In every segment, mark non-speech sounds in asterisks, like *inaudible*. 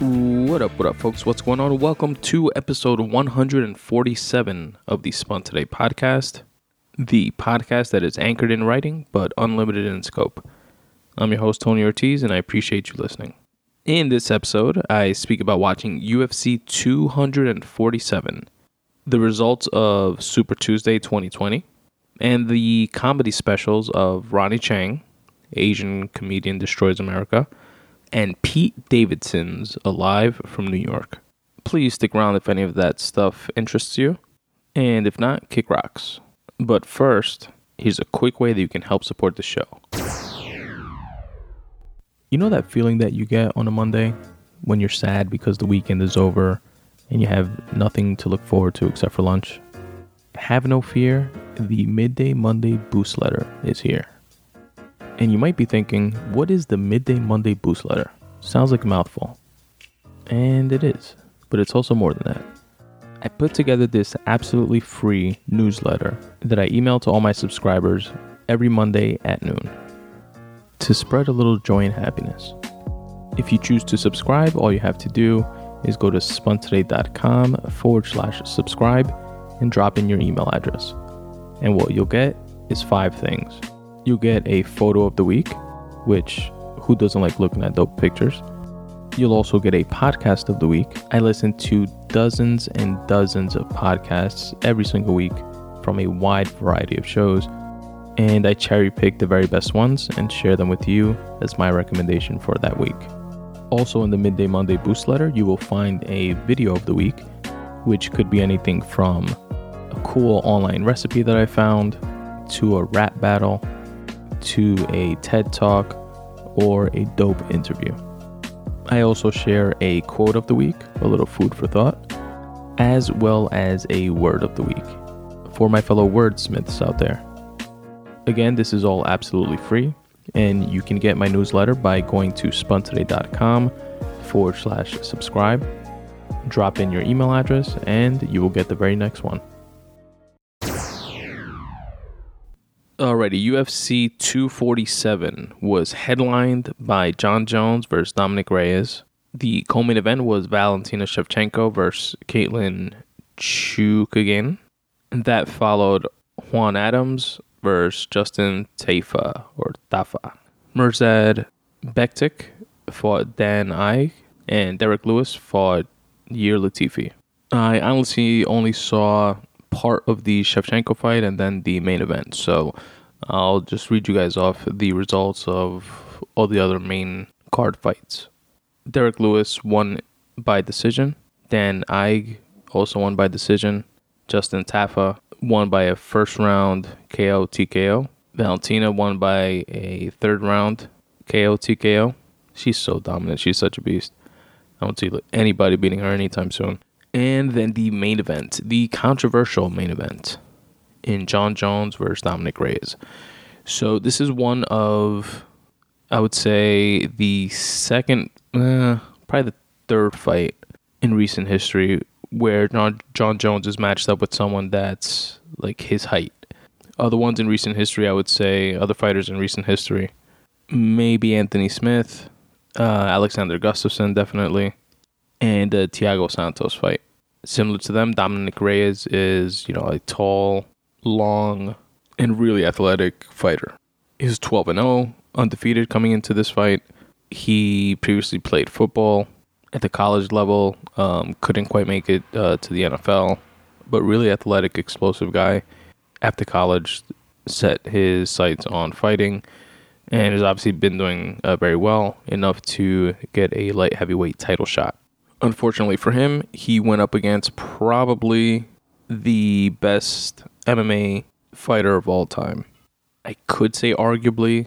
What up, what up, folks? What's going on? Welcome to episode 147 of the Spun Today podcast, the podcast that is anchored in writing but unlimited in scope. I'm your host, Tony Ortiz, and I appreciate you listening. In this episode, I speak about watching UFC 247, the results of Super Tuesday 2020, and the comedy specials of Ronny Chieng, Asian comedian destroys America, and Pete Davidson's Alive from New York. Please stick around if any of that stuff interests you, and if not, kick rocks. But first, here's a quick way that you can help support the show. You know that feeling that you get on a Monday when you're sad because the weekend is over and you have nothing to look forward to except for lunch? Have no fear, the Midday Monday Boost Letter is here. And you might be thinking, what is the Midday Monday Boost Letter? Sounds like a mouthful. And it is, but it's also more than that. I put together this absolutely free newsletter that I email to all my subscribers every Monday at noon to spread a little joy and happiness. If you choose to subscribe, all you have to do is go to spuntoday.com forward slash subscribe and drop in your email address. And what you'll get is five things. You'll get a photo of the week, which who doesn't like looking at dope pictures? You'll also get a podcast of the week. I listen to dozens and dozens of podcasts every single week from a wide variety of shows, and I cherry pick the very best ones and share them with you as my recommendation for that week. Also, in the Midday Monday Boost Letter, you will find a video of the week, which could be anything from a cool online recipe that I found to a rap battle to a TED Talk or a dope interview. I also share a quote of the week, a little food for thought, as well as a word of the week for my fellow wordsmiths out there. Again, this is all absolutely free, and you can get my newsletter by going to spuntoday.com forward slash subscribe. Drop in your email address, and you will get the very next one. Alrighty, UFC 247 was headlined by Jon Jones versus Dominick Reyes. The co-main event was Valentina Shevchenko versus Katlyn Chookagian. That followed Juan Adams versus Justin Tafa or Tafa. Mirsad Bektic fought Dan Ige, and Derrick Lewis fought Ilir Latifi. I honestly only saw part of the Shevchenko fight and then the main event. So I'll just read you guys off the results of all the other main card fights. Derrick Lewis won by decision. Dan Ige also won by decision. Justin Tafa won by a first round KO TKO. Valentina won by a third round KO TKO. She's so dominant. She's such a beast. I don't see anybody beating her anytime soon. And then the main event, the controversial main event in Jon Jones versus Dominick Reyes. So this is one of, I would say, the second, uh, probably the third fight in recent history where Jon, John Jones is matched up with someone that's like his height. Other ones in recent history, I would say, other fighters in recent history, maybe Anthony Smith, uh, Alexander Gustafsson, definitely, and the Thiago Santos fight. Similar to them, Dominick Reyes is, you know, a tall, long, and really athletic fighter. He's 12 and 0, undefeated coming into this fight. He previously played football at the college level, um, couldn't quite make it uh, to the NFL, but really athletic, explosive guy. After college, set his sights on fighting and has obviously been doing uh, very well enough to get a light heavyweight title shot. Unfortunately for him, he went up against probably the best MMA fighter of all time. I could say arguably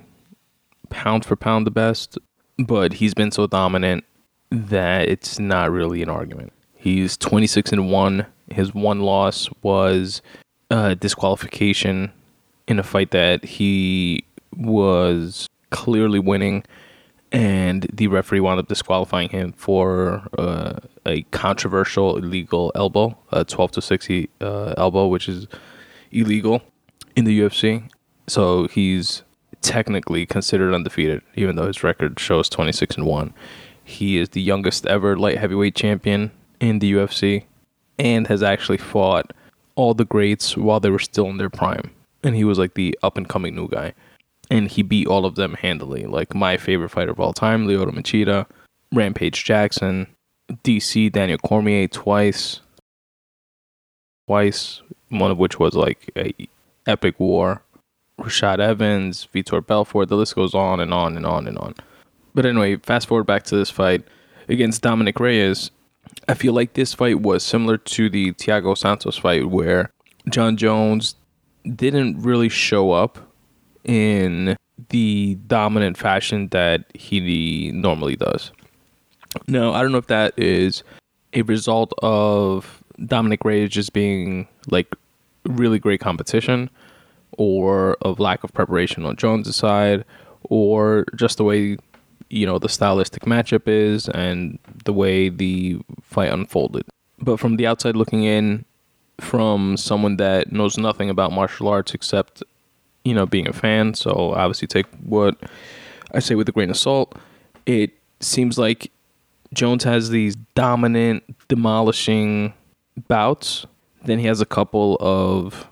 pound for pound the best, but he's been so dominant that it's not really an argument. He's 26 and 1. His one loss was a disqualification in a fight that he was clearly winning and the referee wound up disqualifying him for uh, a controversial illegal elbow, a 12 to 60 uh, elbow, which is illegal in the UFC. So he's technically considered undefeated, even though his record shows 26 and 1. He is the youngest ever light heavyweight champion in the UFC and has actually fought all the greats while they were still in their prime. And he was like the up and coming new guy. And he beat all of them handily. Like my favorite fighter of all time, Lyoto Machida, Rampage Jackson, DC Daniel Cormier twice. Twice, one of which was like a epic war. Rashad Evans, Vitor Belfort, the list goes on and on and on and on. But anyway, fast forward back to this fight against Dominick Reyes. I feel like this fight was similar to the Thiago Santos fight where Jon Jones didn't really show up in the dominant fashion that he normally does. Now, I don't know if that is a result of Dominick Reyes just being like really great competition or of lack of preparation on Jones' side or just the way you know the stylistic matchup is and the way the fight unfolded. But from the outside looking in, from someone that knows nothing about martial arts except you know being a fan, so obviously take what I say with a grain of salt. It seems like Jones has these dominant, demolishing bouts. Then he has a couple of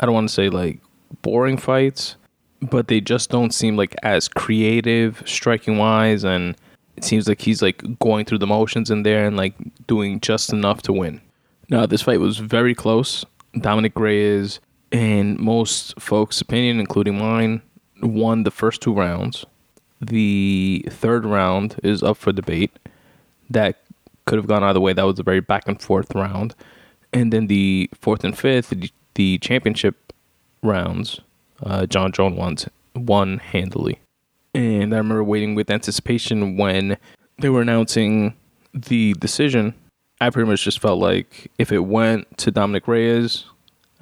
I don't want to say like boring fights, but they just don't seem like as creative striking wise and it seems like he's like going through the motions in there and like doing just enough to win. Now this fight was very close. Dominick Reyes, in most folks' opinion, including mine, won the first two rounds. The third round is up for debate. That could have gone either way. That was a very back and forth round. And then the fourth and fifth, the championship rounds, uh, Jon Jones won, won handily. And I remember waiting with anticipation when they were announcing the decision. I pretty much just felt like if it went to Dominick Reyes,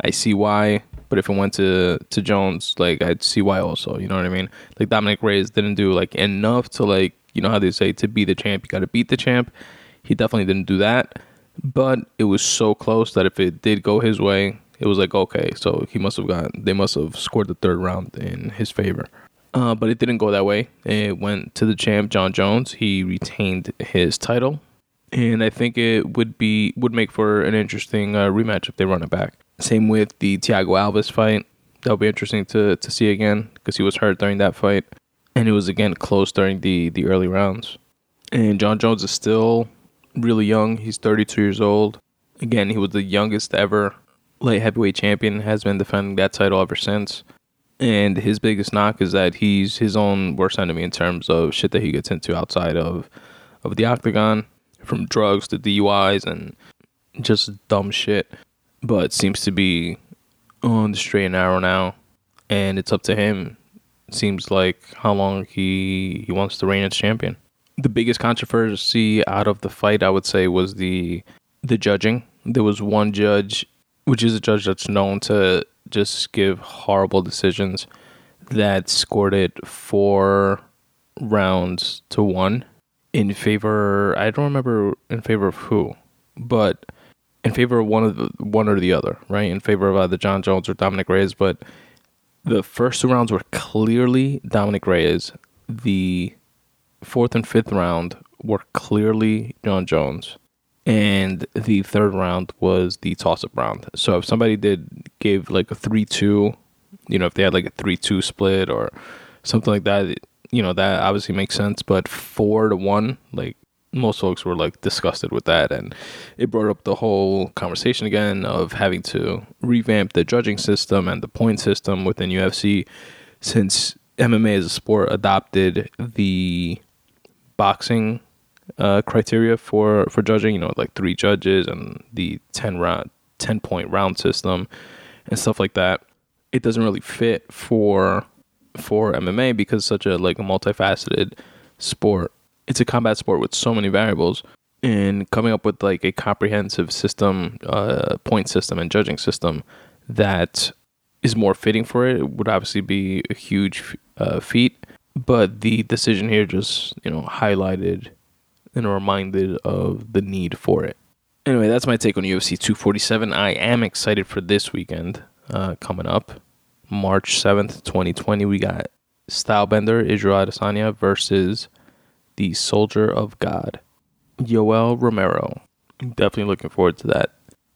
I see why. But if it went to to Jones, like I'd see why also. You know what I mean? Like Dominick Reyes didn't do like enough to like you know how they say to be the champ, you got to beat the champ. He definitely didn't do that. But it was so close that if it did go his way, it was like okay, so he must have gotten they must have scored the third round in his favor. Uh, but it didn't go that way. It went to the champ Jon Jones. He retained his title, and I think it would be would make for an interesting uh, rematch if they run it back. Same with the Thiago Alves fight. That'll be interesting to to see again because he was hurt during that fight, and it was again close during the the early rounds. And Jon Jones is still really young. He's 32 years old. Again, he was the youngest ever light heavyweight champion, has been defending that title ever since. And his biggest knock is that he's his own worst enemy in terms of shit that he gets into outside of of the octagon, from drugs to DUIs and just dumb shit. But seems to be on the straight and narrow now, and it's up to him. Seems like how long he he wants to reign as champion. The biggest controversy out of the fight, I would say, was the the judging. There was one judge which is a judge that's known to just give horrible decisions that scored it four rounds to one in favor I don't remember in favor of who, but in favor of one of the one or the other, right? In favor of uh, either Jon Jones or Dominick Reyes, but the first two rounds were clearly Dominick Reyes. The fourth and fifth round were clearly Jon Jones and the third round was the toss up round. So if somebody did give like a three two, you know, if they had like a three two split or something like that, you know, that obviously makes sense. But four to one, like most folks were like disgusted with that, and it brought up the whole conversation again of having to revamp the judging system and the point system within UFC, since MMA as a sport adopted the boxing uh, criteria for for judging. You know, like three judges and the ten round, ten point round system, and stuff like that. It doesn't really fit for for MMA because such a like a multifaceted sport. It's a combat sport with so many variables, and coming up with like a comprehensive system, uh, point system, and judging system that is more fitting for it would obviously be a huge uh, feat. But the decision here just you know highlighted and reminded of the need for it. Anyway, that's my take on UFC 247. I am excited for this weekend uh, coming up. March 7th, 2020, we got Stylebender Israel Adesanya versus the Soldier of God, Yoel Romero. Definitely looking forward to that.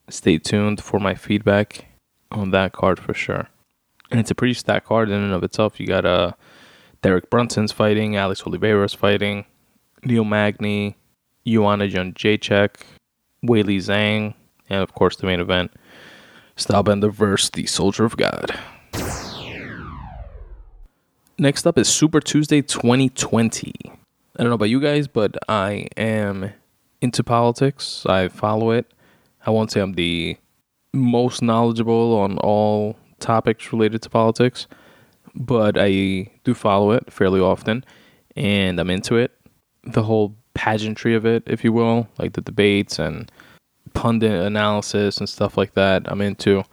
Stay tuned for my feedback on that card for sure. And it's a pretty stacked card in and of itself. You got uh, Derek Brunson's fighting, Alex Oliveira's fighting, Neil Magny, Joanna Jędrzejczyk, Weili Zhang, and of course the main event, Stylebender versus the Soldier of God. Next up is Super Tuesday 2020. I don't know about you guys, but I am into politics. I follow it. I won't say I'm the most knowledgeable on all topics related to politics, but I do follow it fairly often and I'm into it. The whole pageantry of it, if you will, like the debates and pundit analysis and stuff like that, I'm into.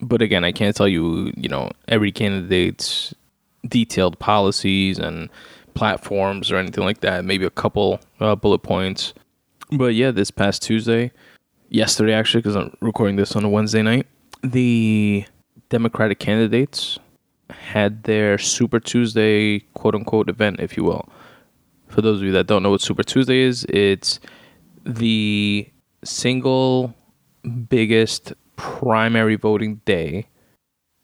But again, I can't tell you, you know, every candidate's detailed policies and platforms or anything like that. Maybe a couple uh, bullet points. But yeah, this past Tuesday, yesterday actually, because I'm recording this on a Wednesday night, the Democratic candidates had their Super Tuesday quote unquote event, if you will. For those of you that don't know what Super Tuesday is, it's the single biggest primary voting day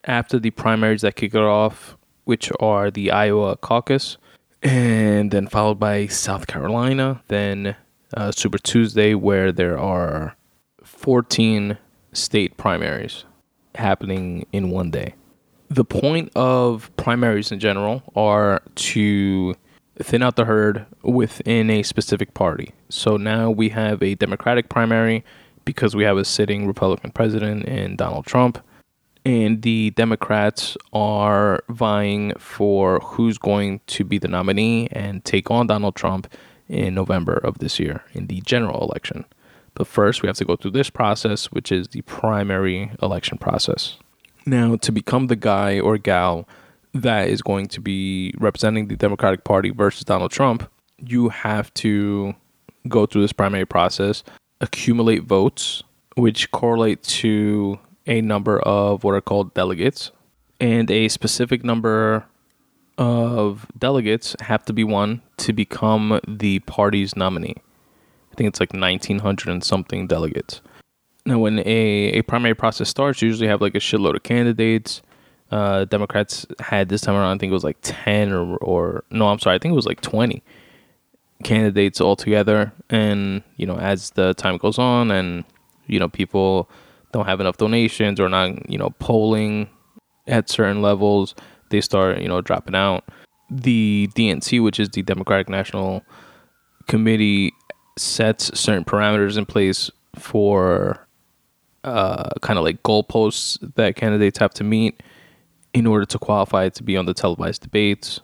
after the primaries that kick it off which are the Iowa caucus, and then followed by South Carolina, then uh, Super Tuesday, where there are 14 state primaries happening in one day. The point of primaries in general are to thin out the herd within a specific party. So now we have a Democratic primary because we have a sitting Republican president in Donald Trump and the Democrats are vying for who's going to be the nominee and take on Donald Trump in November of this year in the general election. But first, we have to go through this process, which is the primary election process. Now, to become the guy or gal that is going to be representing the Democratic Party versus Donald Trump, you have to go through this primary process, accumulate votes, which correlate to a number of what are called delegates, and a specific number of delegates have to be won to become the party's nominee. I think it's like 1900 and something delegates. Now, when a, a primary process starts, you usually have like a shitload of candidates. Uh, Democrats had this time around, I think it was like 10 or, or no, I'm sorry, I think it was like 20 candidates altogether. And, you know, as the time goes on and, you know, people don't have enough donations or not, you know, polling at certain levels, they start, you know, dropping out. The DNC, which is the Democratic National Committee, sets certain parameters in place for uh, kind of like goalposts that candidates have to meet in order to qualify to be on the televised debates.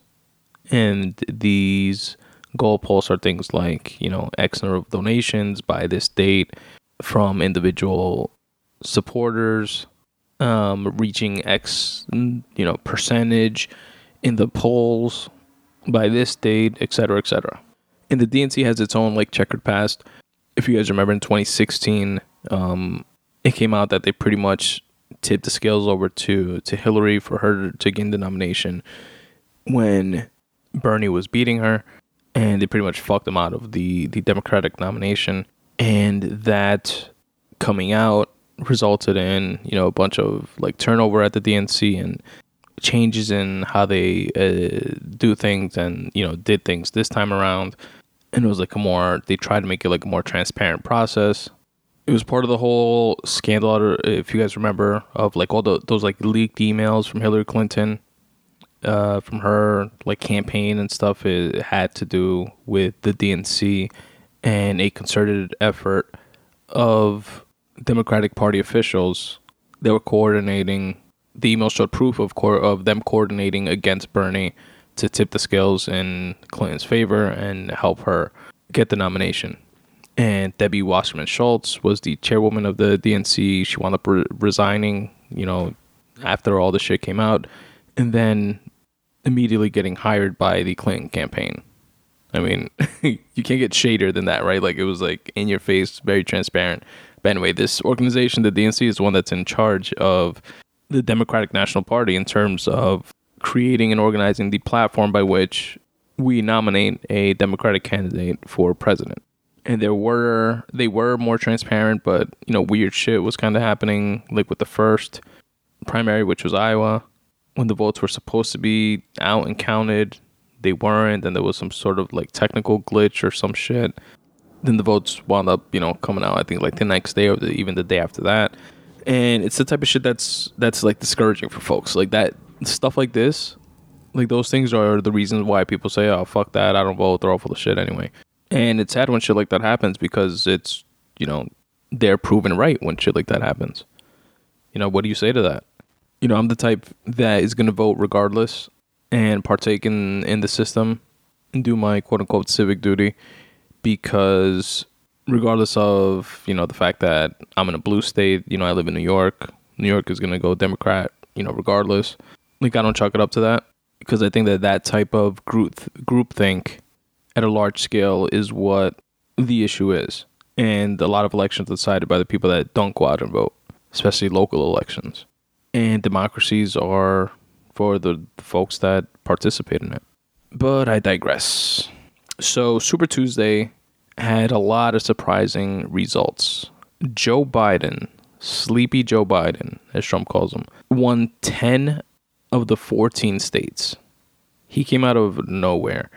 And these goalposts are things like, you know, X number of donations by this date from individual supporters um, reaching X, you know, percentage in the polls by this date, et cetera, et cetera. And the DNC has its own like checkered past. If you guys remember in 2016, um, it came out that they pretty much tipped the scales over to to Hillary for her to gain the nomination when Bernie was beating her, and they pretty much fucked them out of the the Democratic nomination. And that coming out resulted in you know a bunch of like turnover at the DNC and changes in how they uh, do things and you know did things this time around. And it was like a more they tried to make it like a more transparent process. It was part of the whole scandal if you guys remember of like all the, those like leaked emails from hillary clinton uh, from her like campaign and stuff. It had to do with the dnc and a concerted effort of Democratic Party officials, they were coordinating. The email showed proof of co- of them coordinating against Bernie to tip the scales in Clinton's favor and help her get the nomination. And Debbie Wasserman Schultz was the chairwoman of the DNC. She wound up re- resigning, you know, after all the shit came out, and then immediately getting hired by the Clinton campaign. I mean, *laughs* you can't get shadier than that, right? Like it was like in your face, very transparent. But anyway, this organization, the DNC, is one that's in charge of the Democratic National Party in terms of creating and organizing the platform by which we nominate a Democratic candidate for president. And there were they were more transparent, but you know, weird shit was kind of happening, like with the first primary, which was Iowa, when the votes were supposed to be out and counted, they weren't, and there was some sort of like technical glitch or some shit. Then the votes wound up, you know, coming out. I think like the next day or the, even the day after that. And it's the type of shit that's that's like discouraging for folks. Like that stuff like this, like those things are the reasons why people say, "Oh fuck that, I don't vote. They're all full of shit anyway." And it's sad when shit like that happens because it's you know they're proven right when shit like that happens. You know, what do you say to that? You know, I'm the type that is going to vote regardless and partake in in the system and do my quote unquote civic duty because regardless of you know the fact that I'm in a blue state, you know I live in New York. New York is going to go Democrat, you know, regardless. Like I don't chalk it up to that because I think that that type of group group think at a large scale is what the issue is, and a lot of elections are decided by the people that don't go out and vote, especially local elections. And democracies are for the folks that participate in it. But I digress. So Super Tuesday had a lot of surprising results. Joe Biden, Sleepy Joe Biden, as Trump calls him, won 10 of the 14 states. He came out of nowhere.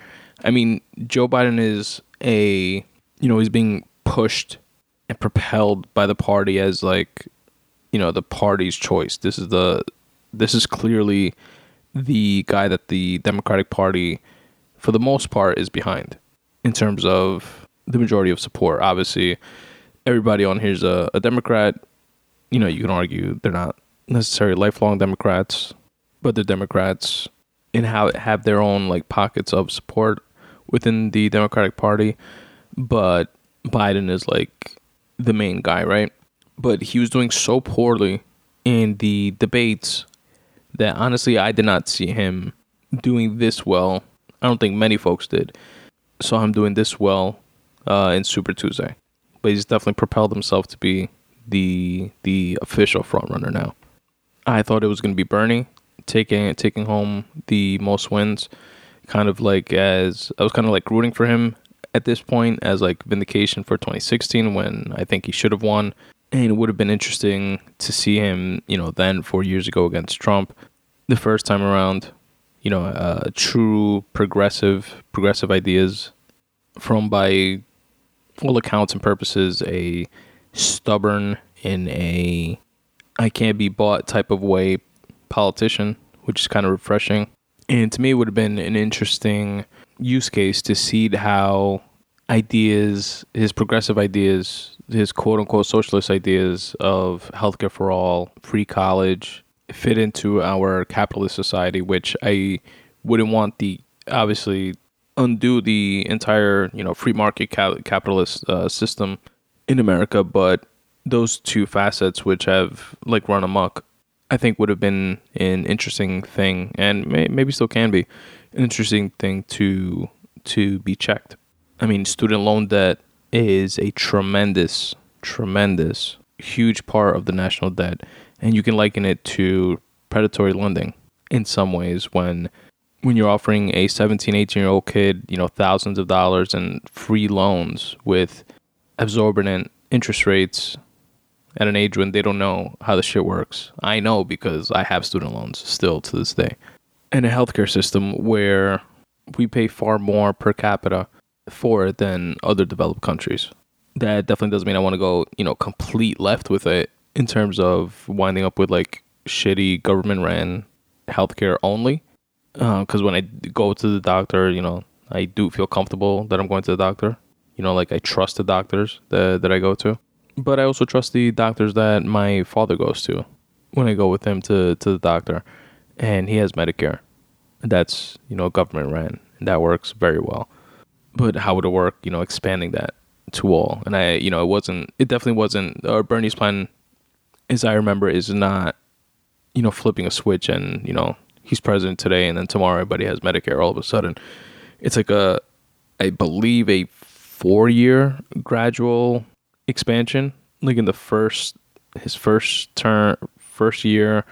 I mean, Joe Biden is a, you know, he's being pushed and propelled by the party as like, you know, the party's choice. This is the, this is clearly the guy that the Democratic Party, for the most part, is behind in terms of the majority of support. Obviously, everybody on here is a, a Democrat. You know, you can argue they're not necessarily lifelong Democrats, but they're Democrats and have have their own like pockets of support within the Democratic Party. But Biden is like the main guy, right? But he was doing so poorly in the debates that honestly I did not see him doing this well. I don't think many folks did. Saw him doing this well uh, in Super Tuesday, but he's definitely propelled himself to be the the official frontrunner now. I thought it was going to be Bernie taking taking home the most wins, kind of like as I was kind of like rooting for him at this point as like vindication for 2016 when I think he should have won. And it would have been interesting to see him, you know, then four years ago against Trump, the first time around, you know, uh, true progressive progressive ideas from by all accounts and purposes a stubborn in a I can't be bought type of way politician, which is kind of refreshing. And to me, it would have been an interesting use case to see how ideas, his progressive ideas, his quote unquote socialist ideas of healthcare for all, free college, fit into our capitalist society, which I wouldn't want the obviously undo the entire you know free market capitalist uh, system in America, but those two facets which have like run amok, I think would have been an interesting thing, and may, maybe still can be an interesting thing to to be checked. I mean, student loan debt is a tremendous, tremendous, huge part of the national debt, and you can liken it to predatory lending in some ways when when you're offering a 17 18 year old kid you know thousands of dollars in free loans with absorbent interest rates at an age when they don't know how the shit works. I know because i have student loans still to this day. And a healthcare system where we pay far more per capita for it than other developed countries. That definitely doesn't mean i want to go you know complete left with it in terms of winding up with like shitty government ran healthcare only because uh, when I go to the doctor, you know, I do feel comfortable that I'm going to the doctor. You know, like I trust the doctors that that I go to, but I also trust the doctors that my father goes to when I go with him to to the doctor, and he has Medicare. That's you know government ran, that works very well. But how would it work? You know, expanding that to all, and I, you know, it wasn't. It definitely wasn't. Or Bernie's plan, as I remember, is not, you know, flipping a switch and you know he's president today, and then tomorrow everybody has Medicare. All of a sudden, it's like a, I believe a four year gradual expansion. Like in the first, his first term, first year.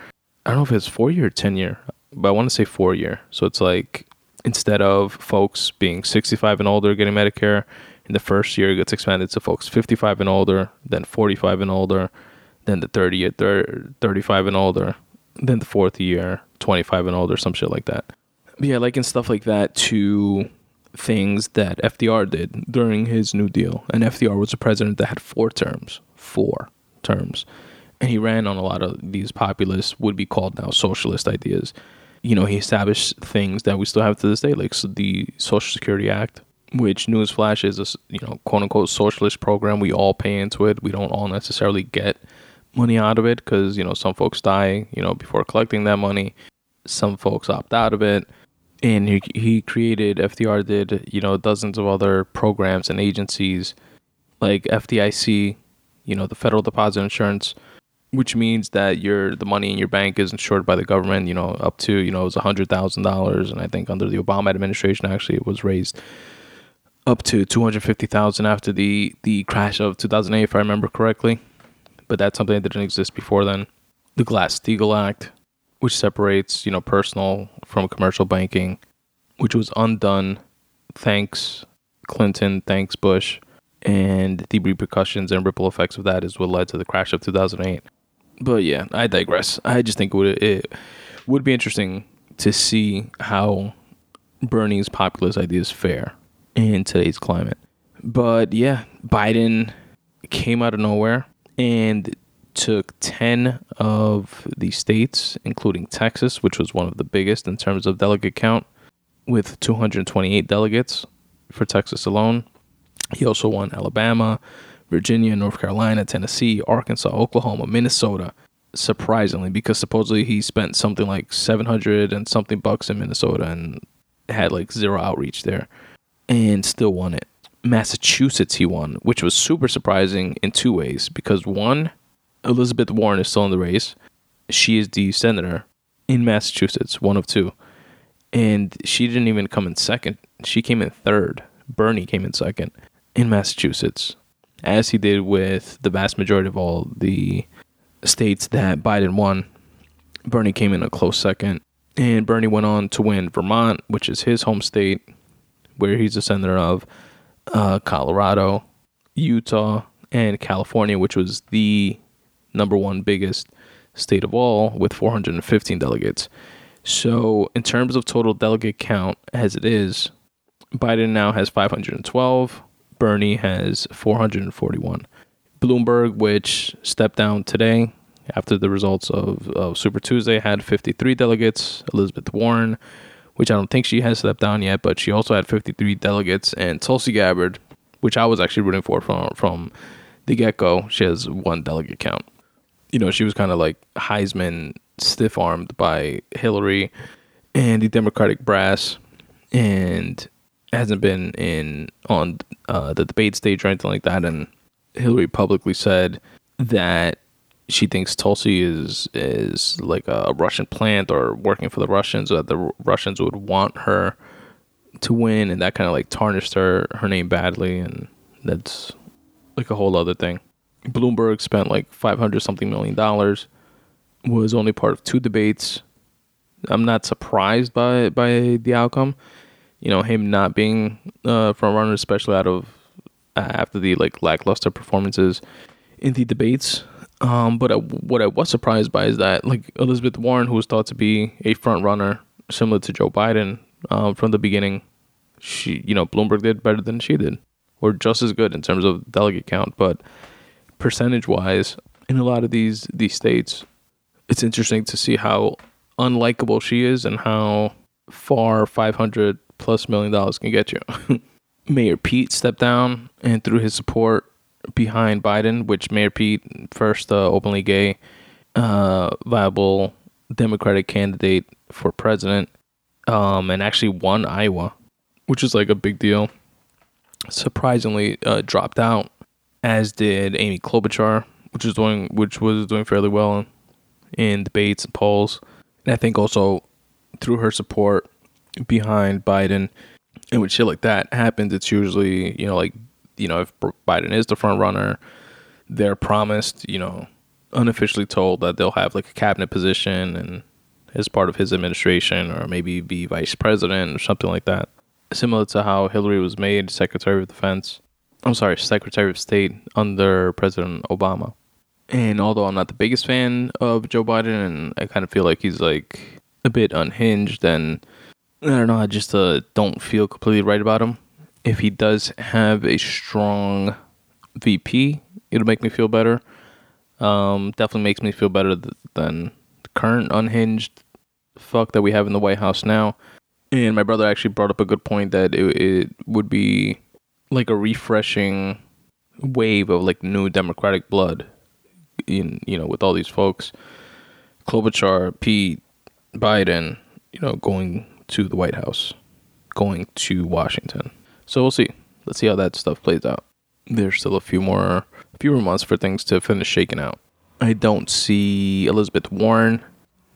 I don't know if it's four year or ten year, but I want to say four year. So it's like instead of folks being 65 and older getting Medicare, in the first year it gets expanded to folks 55 and older, then 45 and older, then the third year 35 and older, then the fourth year 25 and older, some shit like that. But yeah, liking stuff like that to things that FDR did during his New Deal. And FDR was a president that had four terms, four terms. And he ran on a lot of these populist, would be called now socialist ideas. You know, he established things that we still have to this day, like the Social Security Act, which newsflash is a you know quote unquote socialist program. We all pay into it. We don't all necessarily get money out of it because you know some folks die you know before collecting that money. Some folks opt out of it, and he he created FDR did you know dozens of other programs and agencies like FDIC, you know the Federal Deposit Insurance, which means that your the money in your bank is insured by the government. You know up to you know it was a hundred thousand dollars, and I think under the Obama administration actually it was raised up to 250,000 after the the crash of 2008 if I remember correctly. But that's something that didn't exist before then. The Glass-Steagall Act, which separates, you know, personal from commercial banking, which was undone thanks Clinton, thanks Bush, and the repercussions and ripple effects of that is what led to the crash of 2008. But yeah, I digress. I just think it would, it would be interesting to see how Bernie's populist ideas fare in today's climate. But yeah, Biden came out of nowhere and took 10 of the states, including Texas, which was one of the biggest in terms of delegate count, with 228 delegates for Texas alone. He also won Alabama, Virginia, North Carolina, Tennessee, Arkansas, Oklahoma, Minnesota. Surprisingly, because supposedly he spent something like 700 and something bucks in Minnesota and had like zero outreach there and still won it. Massachusetts, he won, which was super surprising in two ways. Because one, Elizabeth Warren is still in the race. She is the senator in Massachusetts, one of two. And she didn't even come in second. She came in third. Bernie came in second in Massachusetts, as he did with the vast majority of all the states that Biden won. Bernie came in a close second. And Bernie went on to win Vermont, which is his home state, where he's a senator of uh, Colorado, Utah, and California, which was the number one biggest state of all with 415 delegates. So, in terms of total delegate count as it is, Biden now has 512, Bernie has 441. Bloomberg, which stepped down today after the results of, of Super Tuesday, had 53 delegates. Elizabeth Warren which I don't think she has stepped down yet, but she also had 53 delegates. And Tulsi Gabbard, which I was actually rooting for from from the get go, she has one delegate count. You know, she was kind of like Heisman stiff armed by Hillary and the Democratic brass, and hasn't been in on uh, the debate stage or anything like that. And Hillary publicly said that she thinks Tulsi is is like a Russian plant or working for the Russians, or that the Russians would want her to win, and that kind of like tarnished her her name badly, and that's like a whole other thing. Bloomberg spent like five hundred something million dollars, was only part of two debates. I'm not surprised by by the outcome. You know, him not being uh, front runner, especially out of uh, after the like lackluster performances in the debates. Um, but I, what I was surprised by is that like Elizabeth Warren, who was thought to be a front runner, similar to Joe Biden um, from the beginning, she you know Bloomberg did better than she did, or just as good in terms of delegate count, but percentage wise, in a lot of these these states, it's interesting to see how unlikable she is and how far 500 plus million dollars can get you. *laughs* Mayor Pete stepped down and threw his support behind Biden, which Mayor Pete, first uh, openly gay, uh, viable Democratic candidate for president, um, and actually won Iowa, which is like a big deal. Surprisingly, uh, dropped out, as did Amy Klobuchar, which is doing which was doing fairly well in debates and polls, and I think also threw her support behind Biden, and when shit like that happens, it's usually you know like you know, if Biden is the front runner, they're promised, you know, unofficially told that they'll have like a cabinet position and as part of his administration or maybe be vice president or something like that. Similar to how Hillary was made Secretary of Defense. I'm sorry, Secretary of State under President Obama. And although I'm not the biggest fan of Joe Biden and I kind of feel like he's like a bit unhinged and I don't know, I just uh, don't feel completely right about him. If he does have a strong VP, it'll make me feel better. Um, definitely makes me feel better th- than the current unhinged fuck that we have in the White House now. And my brother actually brought up a good point that it, it would be like a refreshing wave of like new Democratic blood in you know with all these folks, Klobuchar, Pete, Biden, you know, going to the White House, going to Washington. So we'll see. Let's see how that stuff plays out. There's still a few more, a few more months for things to finish shaking out. I don't see Elizabeth Warren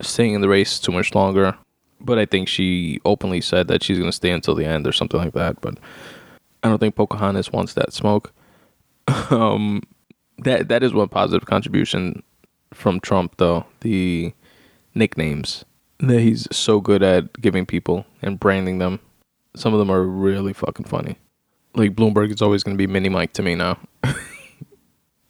staying in the race too much longer, but I think she openly said that she's going to stay until the end or something like that. But I don't think Pocahontas wants that smoke. *laughs* um, that that is one positive contribution from Trump, though the nicknames that he's so good at giving people and branding them. Some of them are really fucking funny. Like Bloomberg is always going to be Mini Mike to me now. *laughs*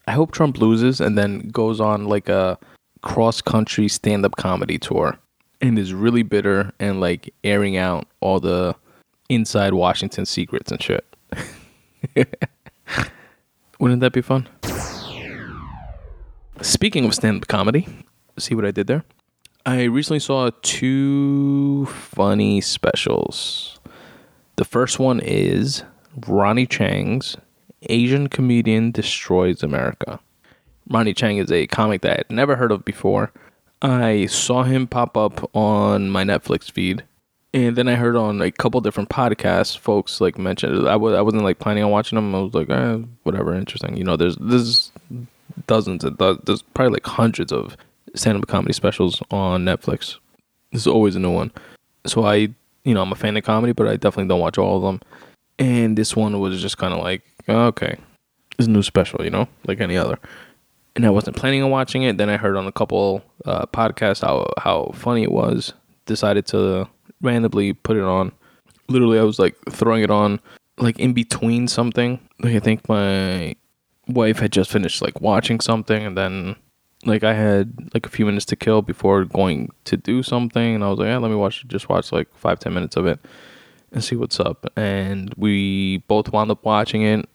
I hope Trump loses and then goes on like a cross country stand up comedy tour and is really bitter and like airing out all the inside Washington secrets and shit. *laughs* Wouldn't that be fun? Speaking of stand up comedy, see what I did there? I recently saw two funny specials. The first one is Ronny Chieng's Asian Comedian Destroys America. Ronny Chieng is a comic that I'd never heard of before. I saw him pop up on my Netflix feed. And then I heard on a couple different podcasts, folks like mentioned. I was I wasn't like planning on watching them. I was like, eh, whatever, interesting. You know, there's there's dozens of there's probably like hundreds of stand-up comedy specials on Netflix. There's always a new one. So I, you know, I'm a fan of comedy, but I definitely don't watch all of them. And this one was just kind of like, okay, it's a new special, you know, like any other. And I wasn't planning on watching it. Then I heard on a couple uh, podcasts how how funny it was. Decided to randomly put it on. Literally, I was like throwing it on, like in between something. Like I think my wife had just finished like watching something, and then like I had like a few minutes to kill before going to do something, and I was like, yeah, let me watch, just watch like five ten minutes of it and see what's up. And we both wound up watching it,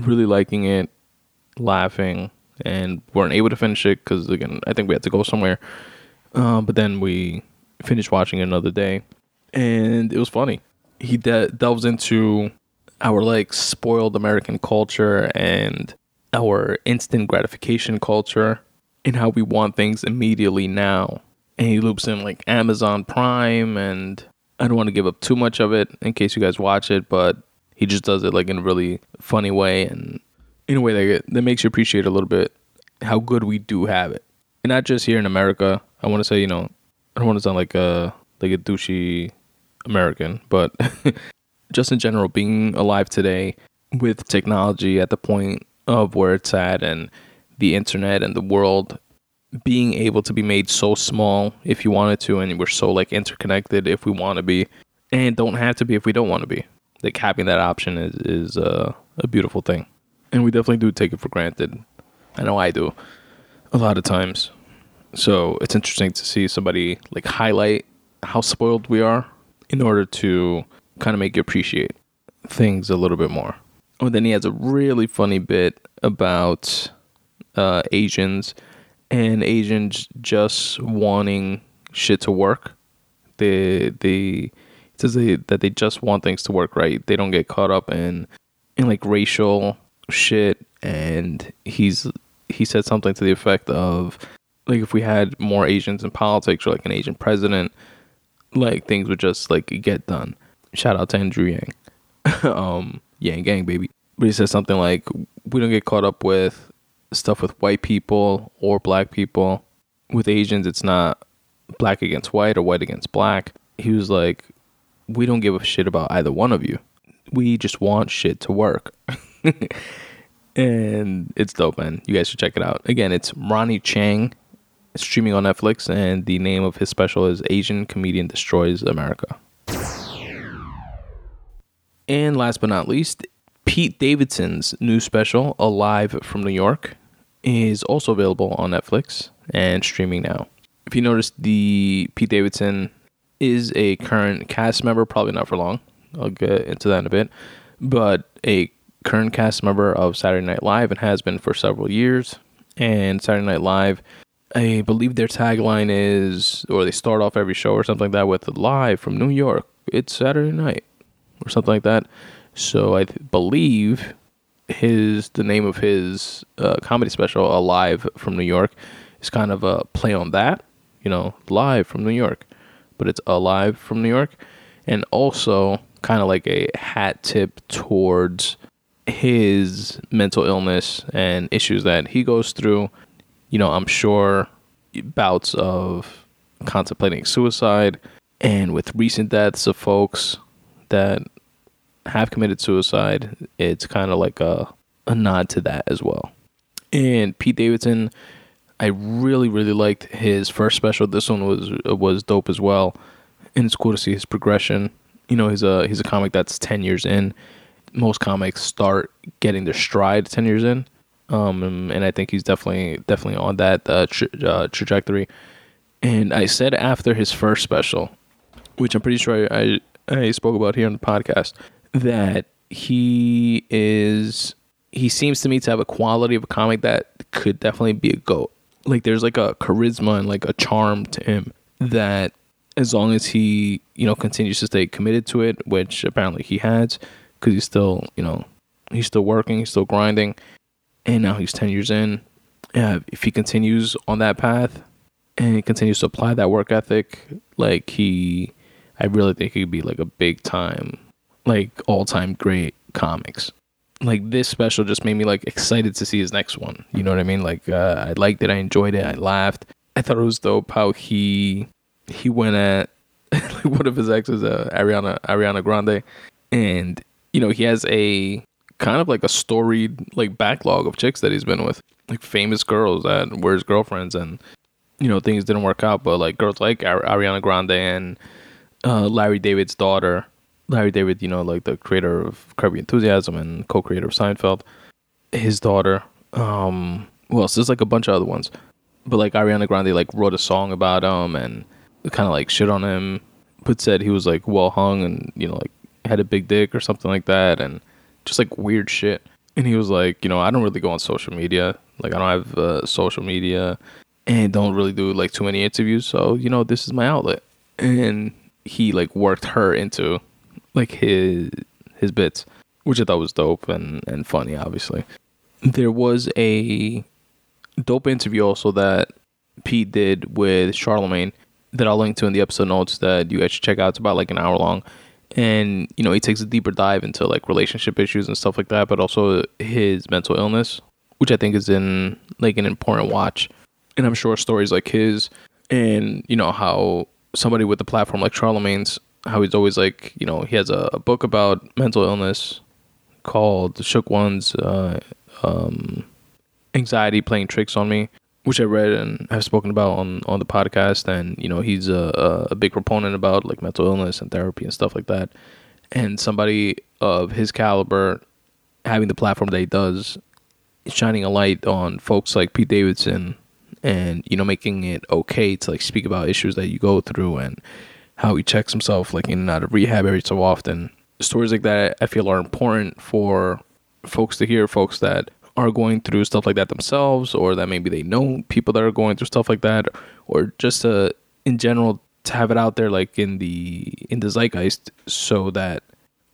really liking it, laughing, and weren't able to finish it because again, I think we had to go somewhere. Uh, but then we finished watching it another day, and it was funny. He de- delves into our like spoiled American culture and our instant gratification culture and how we want things immediately now. And he loops in like Amazon Prime, and I don't want to give up too much of it in case you guys watch it, but he just does it like in a really funny way and in a way that that makes you appreciate a little bit how good we do have it, and not just here in America. I want to say, you know, I don't want to sound like a like a douchey American, but *laughs* just in general, being alive today with technology at the point of where it's at and the internet and the world being able to be made so small if you wanted to and we're so like interconnected if we want to be and don't have to be if we don't want to be. Like having that option is is uh, a beautiful thing. And we definitely do take it for granted. I know i do a lot of times. So it's interesting to see somebody like highlight how spoiled we are in order to kind of make you appreciate things a little bit more. And then he has a really funny bit about uh, Asians and Asians just wanting shit to work. They they it says they, that they just want things to work right. They don't get caught up in in like racial shit. And he's he said something to the effect of like if we had more Asians in politics or like an Asian president, like things would just like get done. Shout out to Andrew Yang. *laughs* um, Yang Gang baby. But he says something like we don't get caught up with stuff with white people or black people. With Asians, it's not black against white or white against black. He was like, we don't give a shit about either one of you. We just want shit to work. *laughs* and it's dope, man. You guys should check it out. Again, it's Ronny Chieng streaming on Netflix, and the name of his special is Asian Comedian Destroys America. And last but not least, Pete Davidson's new special, Alive from New York, is also available on Netflix and streaming now. If you notice, the Pete Davidson is a current cast member, probably not for long. I'll get into that in a bit, but a current cast member of Saturday Night Live and has been for several years. And Saturday Night Live, I believe their tagline is, or they start off every show or something like that with live from New York. It's Saturday night or something like that. So I th- believe his the name of his uh, comedy special, Alive from New York, is kind of a play on that. You know, live from New York, but it's Alive from New York, and also kind of like a hat tip towards his mental illness and issues that he goes through. You know, I'm sure bouts of contemplating suicide, and with recent deaths of folks that have committed suicide, it's kind of like a a nod to that as well. And Pete Davidson, I really really liked his first special. This one was was dope as well, and it's cool to see his progression. You know, he's a he's a comic that's ten years in. Most comics start getting their stride ten years in, um, and, I think he's definitely definitely on that uh, tra- uh, trajectory. And I said after his first special, which I'm pretty sure I, I, I spoke about here on the podcast, that he is he seems to me to have a quality of a comic that could definitely be a goat. Like there's like a charisma and like a charm to him that as long as he, you know, continues to stay committed to it, which apparently he has, because he's still, you know, he's still working, he's still grinding, and now he's 10 years in. Yeah, if he continues on that path and continues to apply that work ethic, like he, I really think he could be like a big time like all time great comics. Like this special just made me like excited to see his next one. You know what I mean? Like uh, I liked it, I enjoyed it, I laughed. I thought it was dope how he he went at *laughs* like one of his exes, uh, Ariana Ariana Grande, and you know he has a kind of like a storied like backlog of chicks that he's been with, like famous girls that were his girlfriends, and you know things didn't work out, but like girls like Ariana Grande and uh, Larry David's daughter Larry David, you know, like the creator of Your Enthusiasm and co-creator of Seinfeld, his daughter. Um, well, so there's like a bunch of other ones, but like Ariana Grande like wrote a song about him and kind of like shit on him, but said he was like well hung and you know like had a big dick or something like that, and just like weird shit. And he was like, you know, I don't really go on social media. Like I don't have uh, social media and don't really do like too many interviews. So you know, this is my outlet. And he like worked her into like his his bits, which I thought was dope and and funny. Obviously, there was a dope interview also that Pete did with Charlemagne that I'll link to in the episode notes that you guys should check out. It's about like an hour long. And, you know, he takes a deeper dive into like relationship issues and stuff like that, but also his mental illness, which I think is in like an important watch. And I'm sure stories like his and, you know, how somebody with a platform like Charlemagne's how he's always like, you know, he has a, a book about mental illness called Shook Ones uh, um, Anxiety Playing Tricks on Me, which I read and have spoken about on, on the podcast. And, you know, he's a, a big proponent about like mental illness and therapy and stuff like that. And somebody of his caliber having the platform that he does, shining a light on folks like Pete Davidson and, you know, making it okay to like speak about issues that you go through and, how he checks himself like in and out of rehab every so often. Stories like that I feel are important for folks to hear, folks that are going through stuff like that themselves, or that maybe they know people that are going through stuff like that, or just to, in general to have it out there like in the in the zeitgeist so that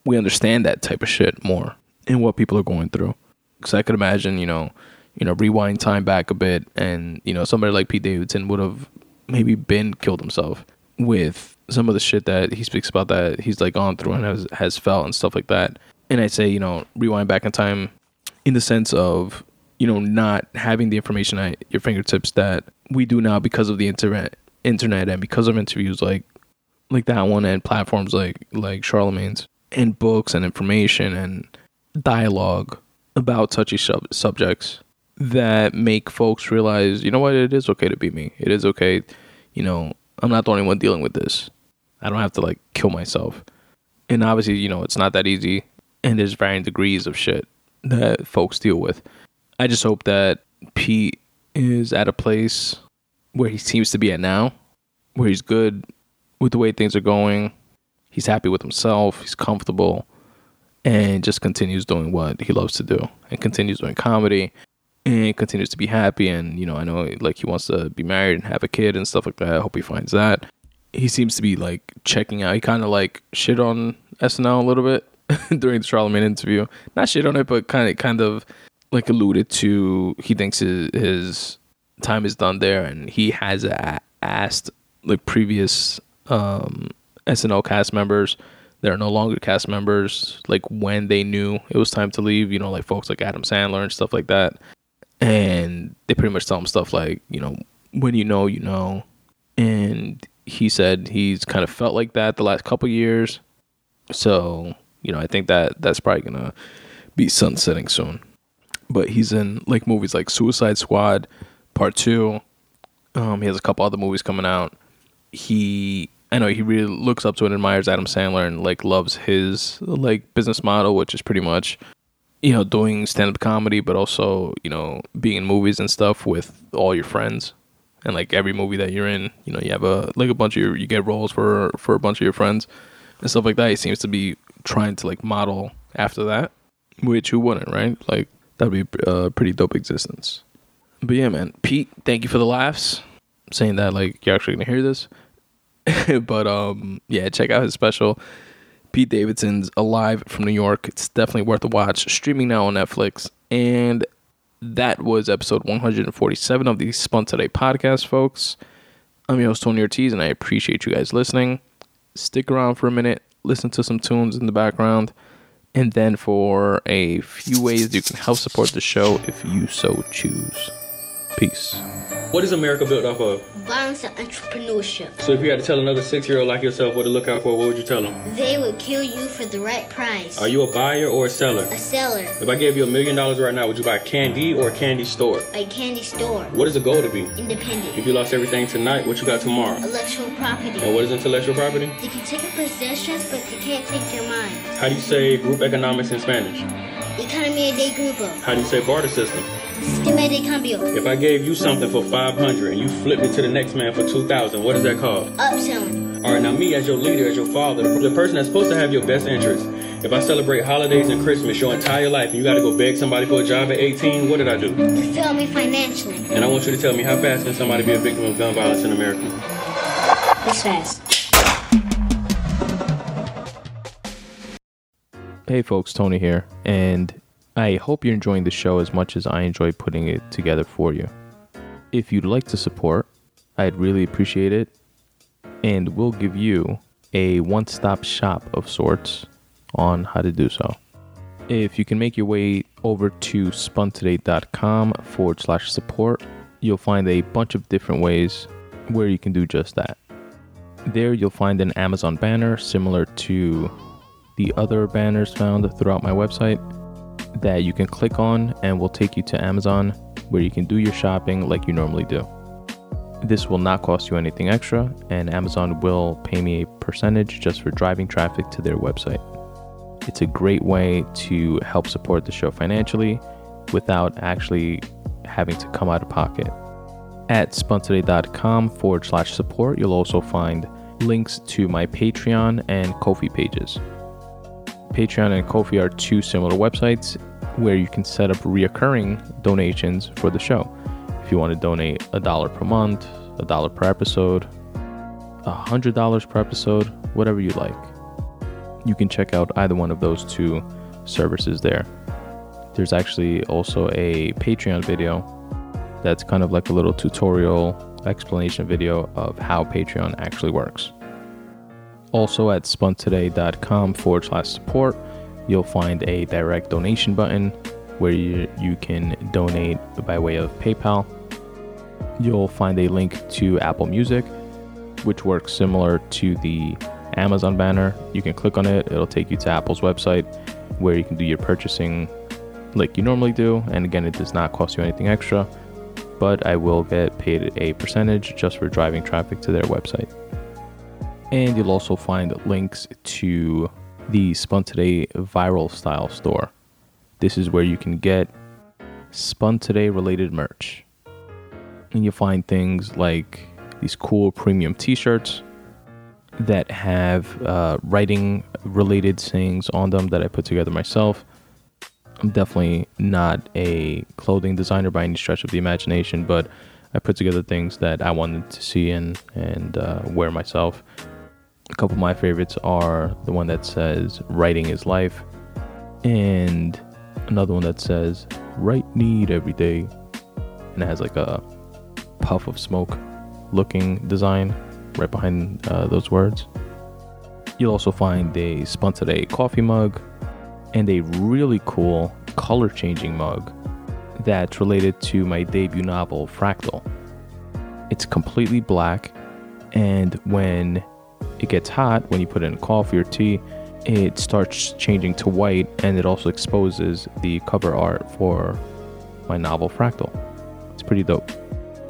we understand that type of shit more and what people are going through. Because I could imagine, you know, you know, rewind time back a bit, and you know, somebody like Pete Davidson would have maybe been killed himself with some of the shit that he speaks about that he's like gone through and has has felt and stuff like that. And I'd say, you know, rewind back in time in the sense of, you know, not having the information at your fingertips that we do now because of the internet internet and because of interviews like like that one and platforms like like Charlemagne's and books and information and dialogue about touchy sub- subjects that make folks realize, you know what, it is okay to be me. It is okay, you know, I'm not the only one dealing with this. I don't have to like kill myself. And obviously, you know, it's not that easy and there's varying degrees of shit that folks deal with. I just hope that Pete is at a place where he seems to be at now, where he's good with the way things are going. He's happy with himself, he's comfortable, and just continues doing what he loves to do and continues doing comedy and continues to be happy. And, you know, I know like he wants to be married and have a kid and stuff like that. I hope he finds that. He seems to be like checking out. He kind of like shit on SNL a little bit *laughs* during the Charlemagne interview. Not shit on it, but kind of, kind of like alluded to he thinks his, his time is done there, and he has a- asked like previous um, SNL cast members that are no longer cast members, like when they knew it was time to leave. You know, like folks like Adam Sandler and stuff like that, and they pretty much tell him stuff like, you know, when you know, you know, and he said he's kind of felt like that the last couple years. So, you know, I think that that's probably gonna be sunsetting soon but he's in like movies like Suicide Squad Part Two. Um, he has a couple other movies coming out. He, I know he really looks up to and admires Adam Sandler and like loves his like business model, which is pretty much, you know, doing stand up comedy, but also you know being in movies and stuff with all your friends. And like every movie that you're in, you know, you have a like a bunch of your you get roles for for a bunch of your friends and stuff like that. He seems to be trying to like model after that, which who wouldn't, right? Like that'd be a pretty dope existence. But yeah, man, Pete, thank you for the laughs. I'm saying that like you're actually gonna hear this, *laughs* but um, yeah, check out his special. Pete Davidson's Alive from New York. It's definitely worth a watch. Streaming now on Netflix. And that was episode 147 of the Spun Today podcast, folks. I'm your host, Tony Ortiz, and I appreciate you guys listening. Stick around for a minute, listen to some tunes in the background and then for a few ways you can help support the show if you so choose. Peace. What is America built off of? Violence and entrepreneurship. So if you had to tell another six-year-old like yourself what to look out for, what would you tell them? They will kill you for the right price. Are you a buyer or a seller? a seller? If I gave you a million dollars right now, would you buy candy or a candy store? A candy store? What is the goal to be? Independent? If you lost everything tonight, what you got tomorrow? Intellectual property? And what is intellectual property? They can take your possessions, but they can't take your mind. How do you say group economics in Spanish? Economía de grupo. How do you say barter system? Sistema de cambio. If I gave you something for 500 and you flipped it to the next man for 2,000, what is that called? Upselling. All right, now me as your leader, as your father, the person that's supposed to have your best interest. If I celebrate holidays and Christmas your entire life and you got to go beg somebody for a job at 18, what did I do? You failed me financially. And I want you to tell me how fast can somebody be a victim of gun violence in America? This fast. Hey folks, Tony here, and I hope you're enjoying the show as much as I enjoy putting it together for you. If you'd like to support, I'd really appreciate it, and we'll give you a one stop shop of sorts on how to do so. If you can make your way over to spuntoday.com forward slash support, you'll find a bunch of different ways where you can do just that. There, you'll find an Amazon banner similar to the other banners found throughout my website that you can click on and will take you to Amazon where you can do your shopping like you normally do. This will not cost you anything extra, and Amazon will pay me a percentage just for driving traffic to their website. It's a great way to help support the show financially without actually having to come out of pocket. At spuntoday.com forward slash support, you'll also find links to my Patreon and Ko-fi pages. Patreon and Ko-fi are two similar websites where you can set up reoccurring donations for the show. If you want to donate a dollar per month, a dollar per episode, a hundred dollars per episode, whatever you like. You can check out either one of those two services there. There's actually also a Patreon video that's kind of like a little tutorial explanation video of how Patreon actually works. Also at spuntoday.com forward slash support, you'll find a direct donation button where you, you can donate by way of PayPal. You'll find a link to Apple Music, which works similar to the Amazon banner. You can click on it, it'll take you to Apple's website where you can do your purchasing like you normally do. And again, it does not cost you anything extra, but I will get paid a percentage just for driving traffic to their website. And you'll also find links to the Spun Today viral style store. This is where you can get Spun Today related merch. And you'll find things like these cool premium t shirts that have uh, writing related sayings on them that I put together myself. I'm definitely not a clothing designer by any stretch of the imagination, but I put together things that I wanted to see and and uh, wear myself. A couple of my favorites are the one that says "Writing is life," and another one that says "Write need every day," and it has like a puff of smoke looking design right behind uh, those words. You'll also find a sponsored Today coffee mug and a really cool color changing mug that's related to my debut novel, Fractal. It's completely black, and when it gets hot, when you put it in coffee or tea, it starts changing to white and it also exposes the cover art for my novel, Fractal. It's pretty dope.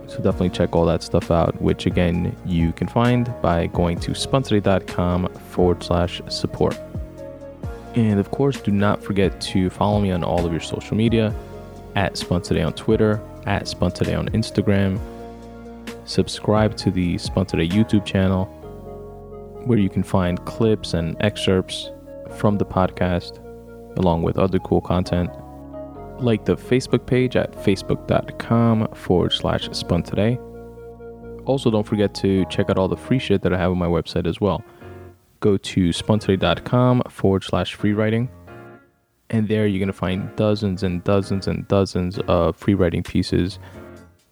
So definitely check all that stuff out, which again you can find by going to spuntoday.com forward slash support. And of course, do not forget to follow me on all of your social media at Spuntoday on Twitter, at Spuntoday on Instagram. Subscribe to the Spuntoday YouTube channel, where you can find clips and excerpts from the podcast, along with other cool content like the Facebook page at facebook.com forward slash spun today. Also, don't forget to check out all the free shit that I have on my website as well. Go to spuntoday.com forward slash free writing. And there you're going to find dozens and dozens and dozens of free writing pieces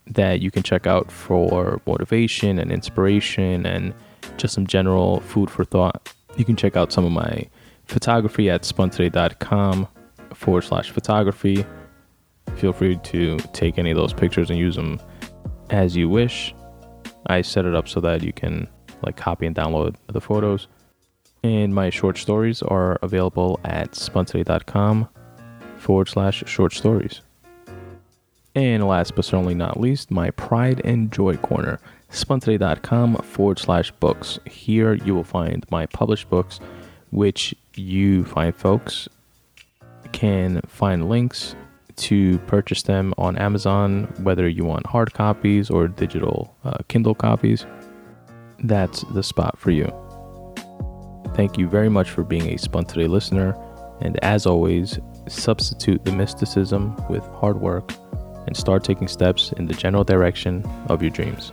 that you can check out for motivation and inspiration and just some general food for thought. You can check out some of my photography at spuntoday.com forward slash photography feel free to take any of those pictures and use them as you wish. I set it up so that you can like copy and download the photos. And my short stories are available at spuntoday.com forward slash short stories. And last but certainly not least, my pride and joy corner, spuntoday.com forward slash books. Here you will find my published books, which you find folks can find links to purchase them on Amazon, whether you want hard copies or digital uh, Kindle copies. That's the spot for you. Thank you very much for being a Spun Today listener. And as always, substitute the mysticism with hard work and start taking steps in the general direction of your dreams.